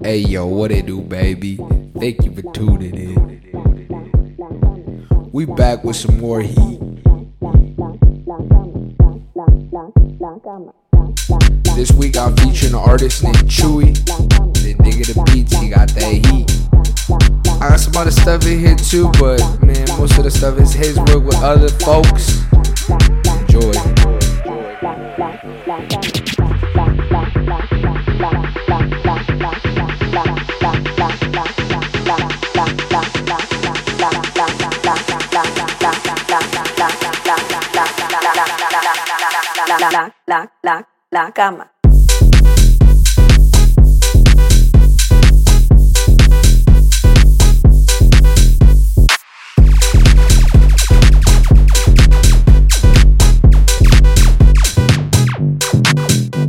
Hey yo, what it do, baby? Thank you for tuning in. We back with some more heat. This week I'm featuring an artist named Chewy. The nigga the beats, he got that heat. I got some other stuff in here too, but man, most of the stuff is his work with other folks. Enjoy. la la la la cama.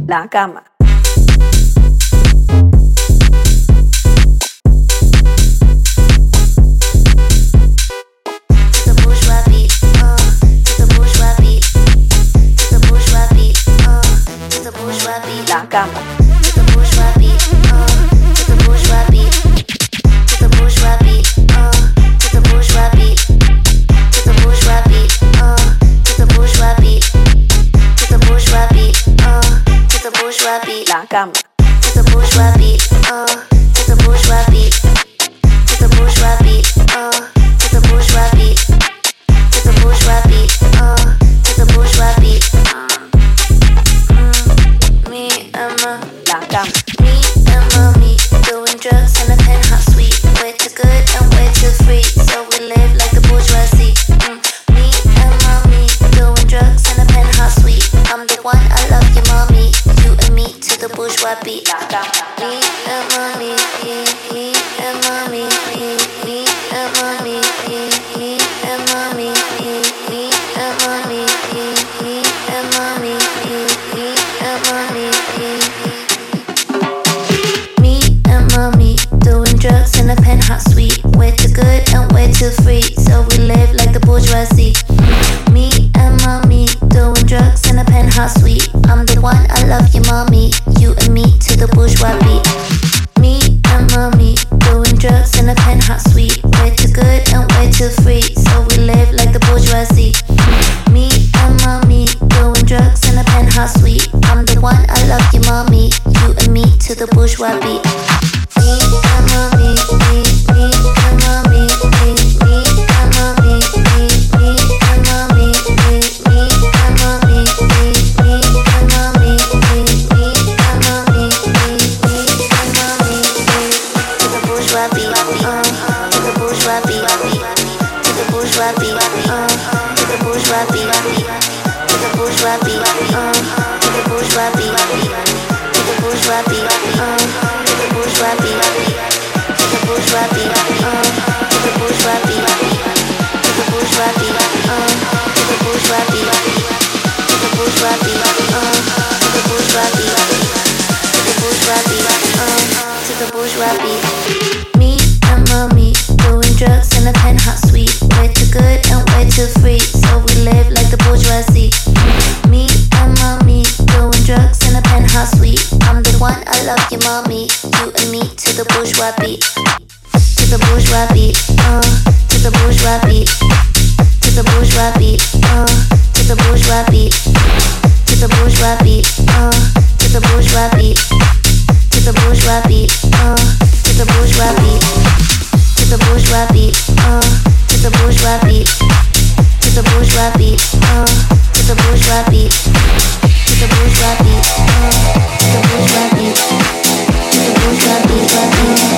La cama. gamma. To the the bourgeois beat, uh, the bourgeois beat, uh, the bourgeois beat, uh, the bourgeois beat, the bourgeois beat, the bourgeois beat, the bourgeois beat, la. To the bourgeois beat. what be. Leave the. the bourgeois beat. To the bourgeois beat. Uh, to the bourgeois beat. To the bourgeois beat. Uh, to the bourgeois beat. To the bourgeois beat. Uh, to the bourgeois beat. To the bourgeois beat. Uh, to the bourgeois beat. To the bourgeois beat. Uh, to the bourgeois beat. To the bourgeois beat. Uh, to the bourgeois beat. To the bourgeois beat. Uh, to the bourgeois beat. Thank you.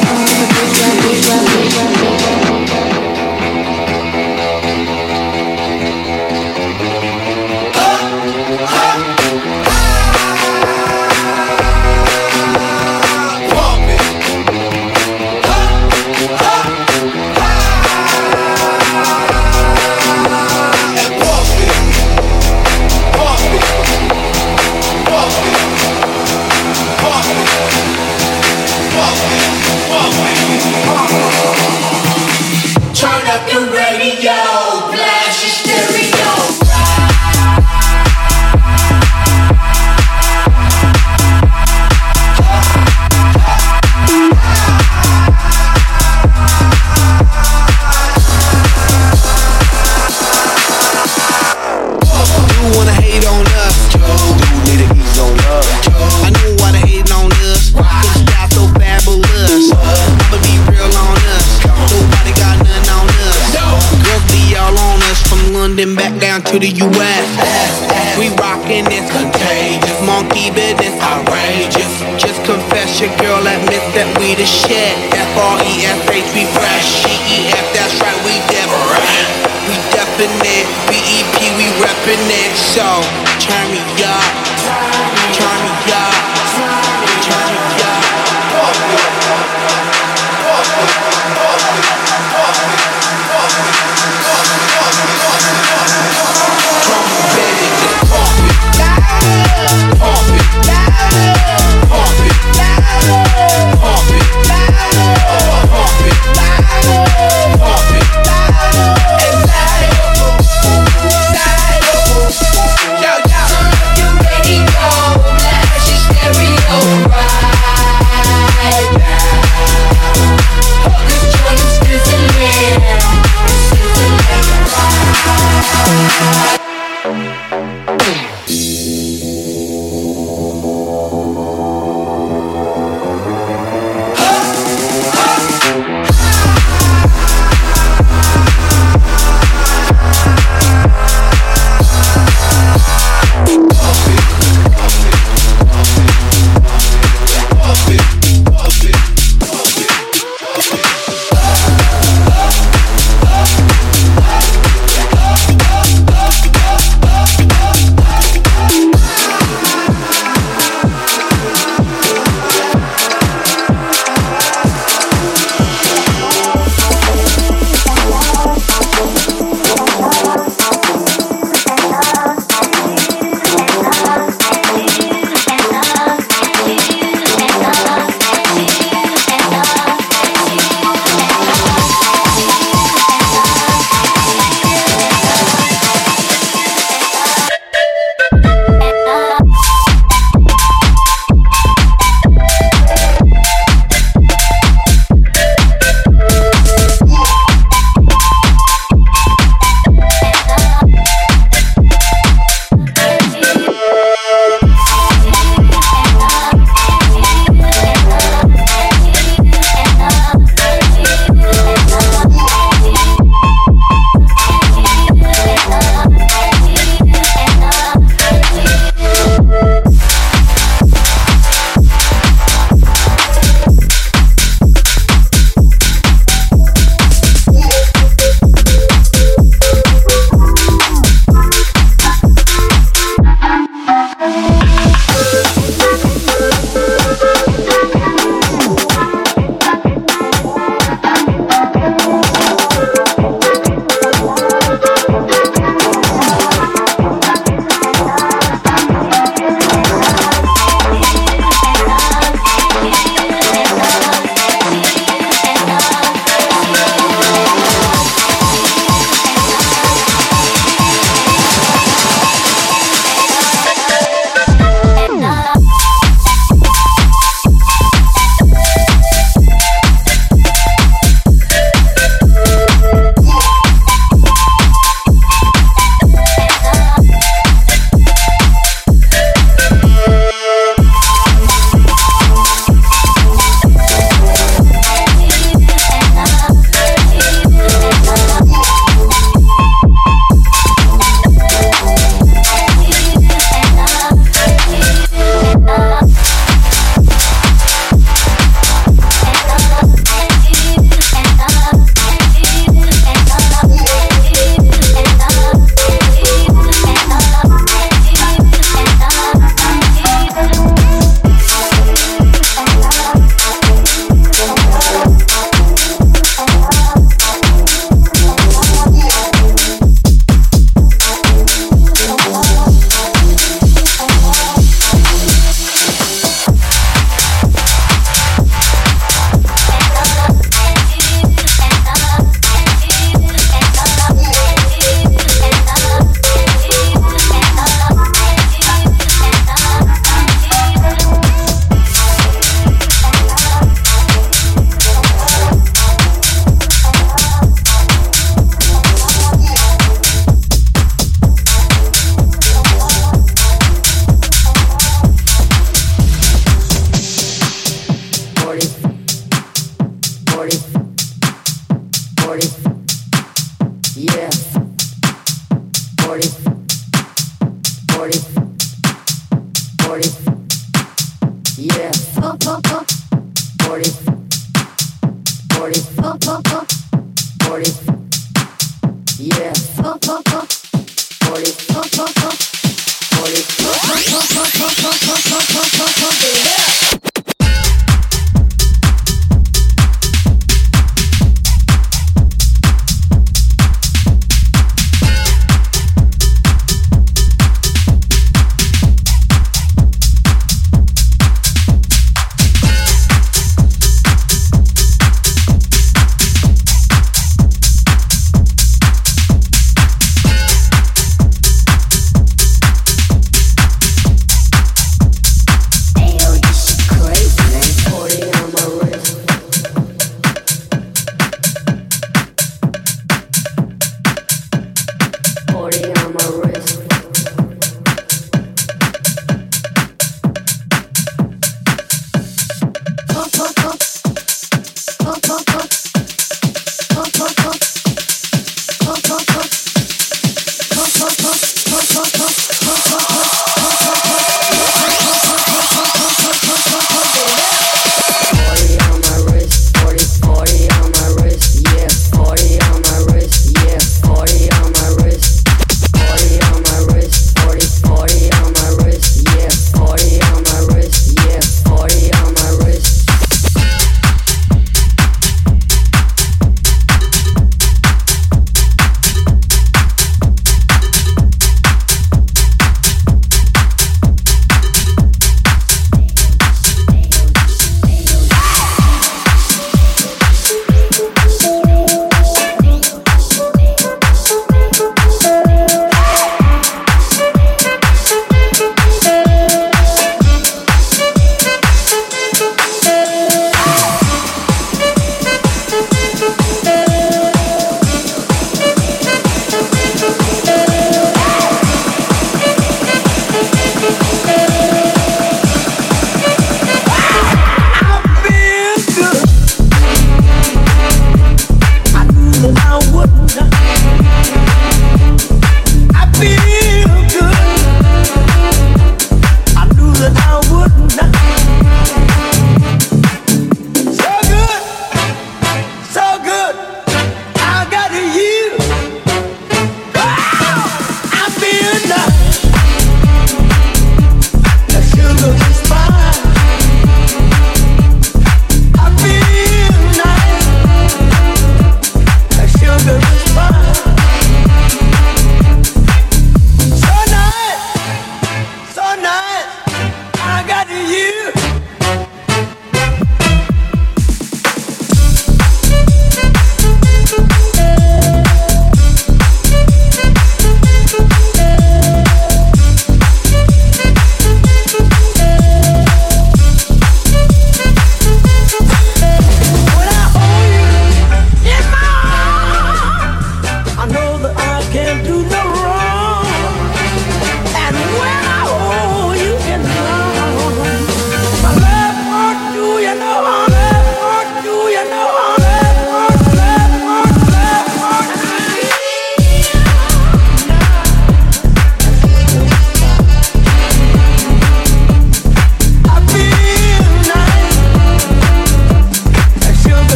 It. So turn me up, Yeah, 40. 40. 40.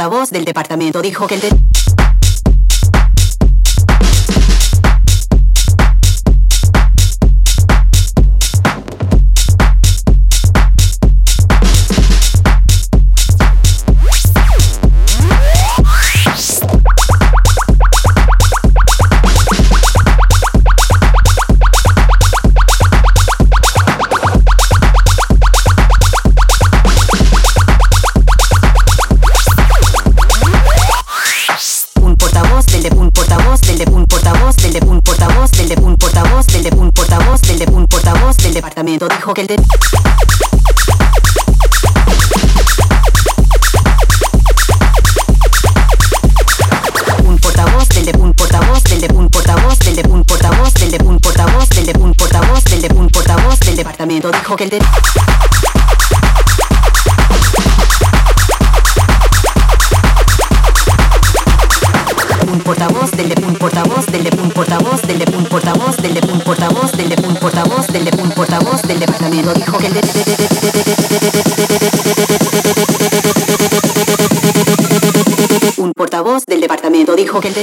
Portavoz del departamento dijo que el... que el de un portavoz del de un portavoz del de un portavoz del de un portavoz del de un portavoz del de un portavoz del de un portavoz del departamento dijo que el de un portavoz del de un portavoz del de un portavoz del de un portavoz del de un portavoz del departamento dijo que el de un portavoz del departamento dijo que el de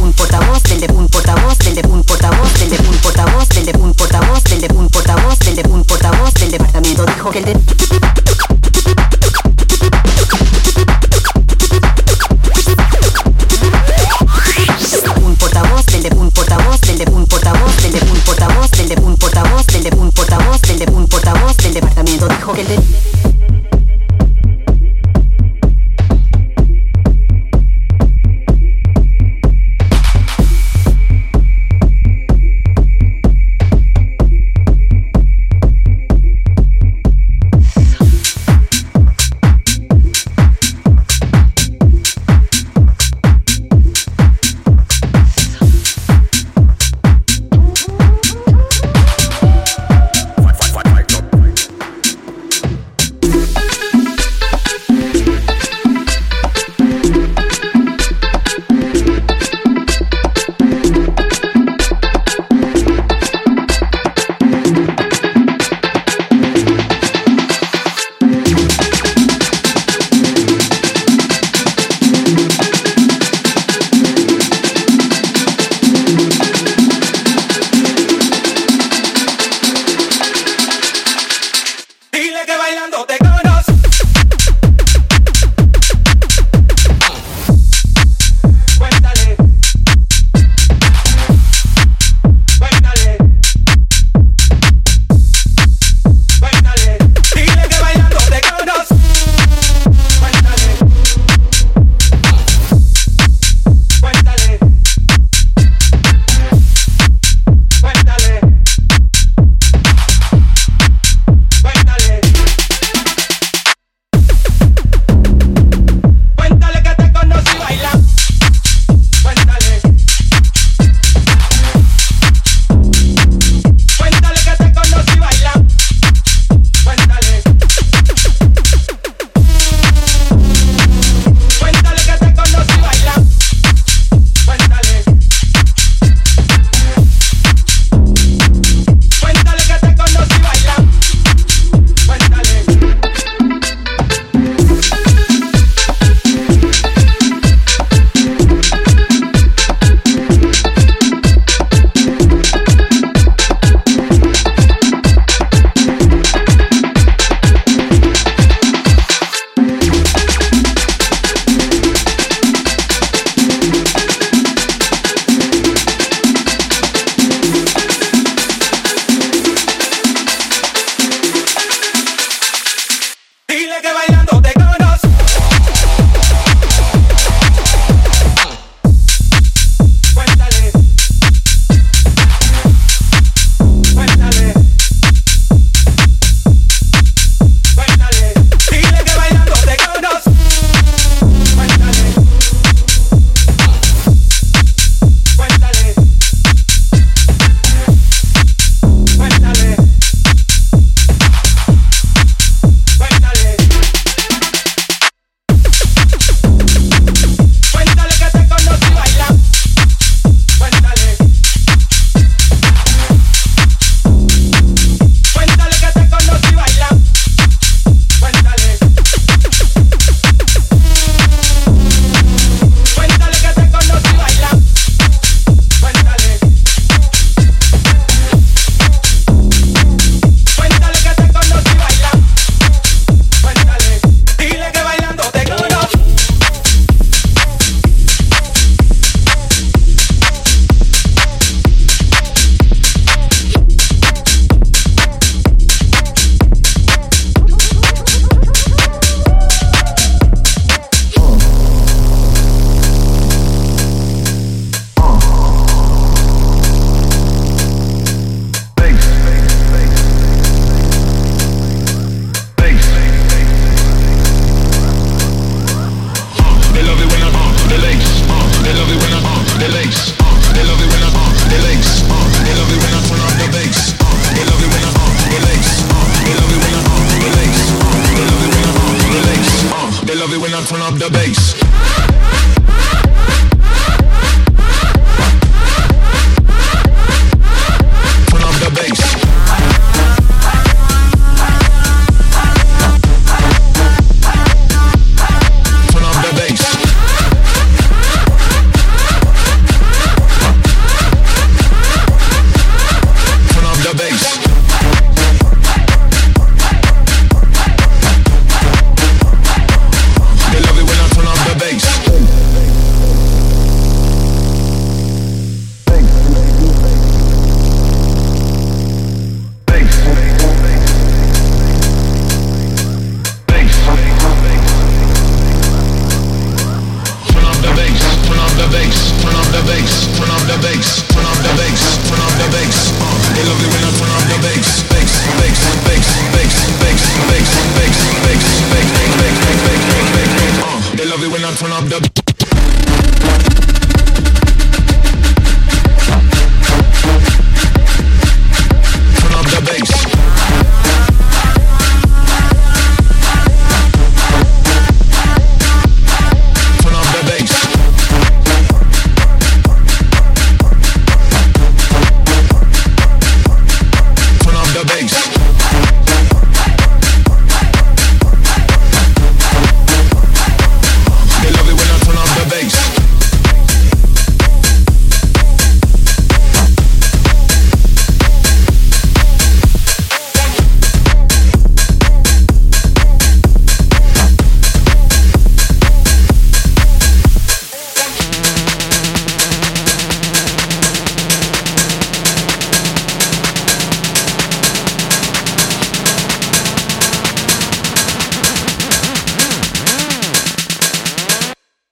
un portavoz del de un portavoz del de un portavoz del de un portavoz del de un portavoz del de un portavoz del de un portavoz del departamento dijo que el de love it when I turn up the.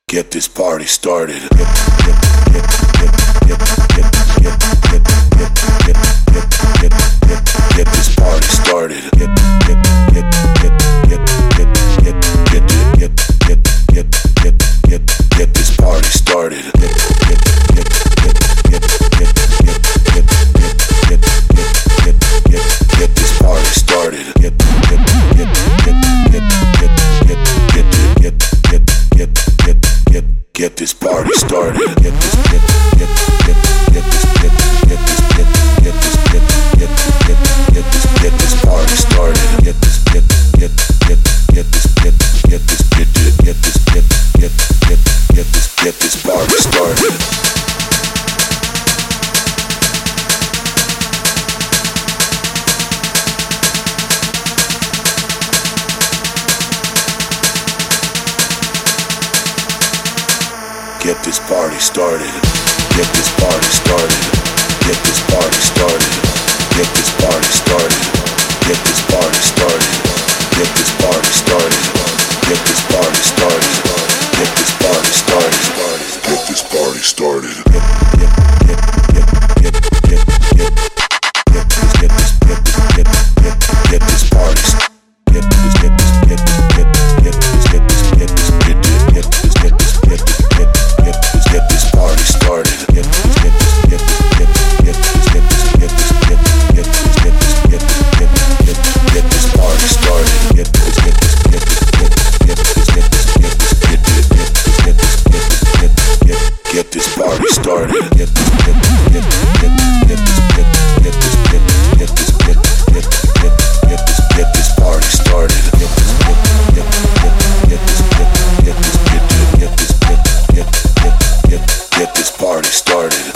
Get this party started. Get this party started. Get get get get get get get get get get get get get get this party started. Get get get get get get get get get get get get get this party started. Get get get get get get get get get get get get get get this party started. Get this get get get get this get get this get get this get get get get this get this party started. Get this get get get get this get get this get get this get get get get this get this party started. Get this party started. Get this party started. Get this party started. Get this party started. Get this party. party started. Get this, get this, get this, get this, get this, get this, get this, get this, get this, get this, get this Get this. Get this, get this, get this, get this, get this, get this, get this, get this, get this, get this party started.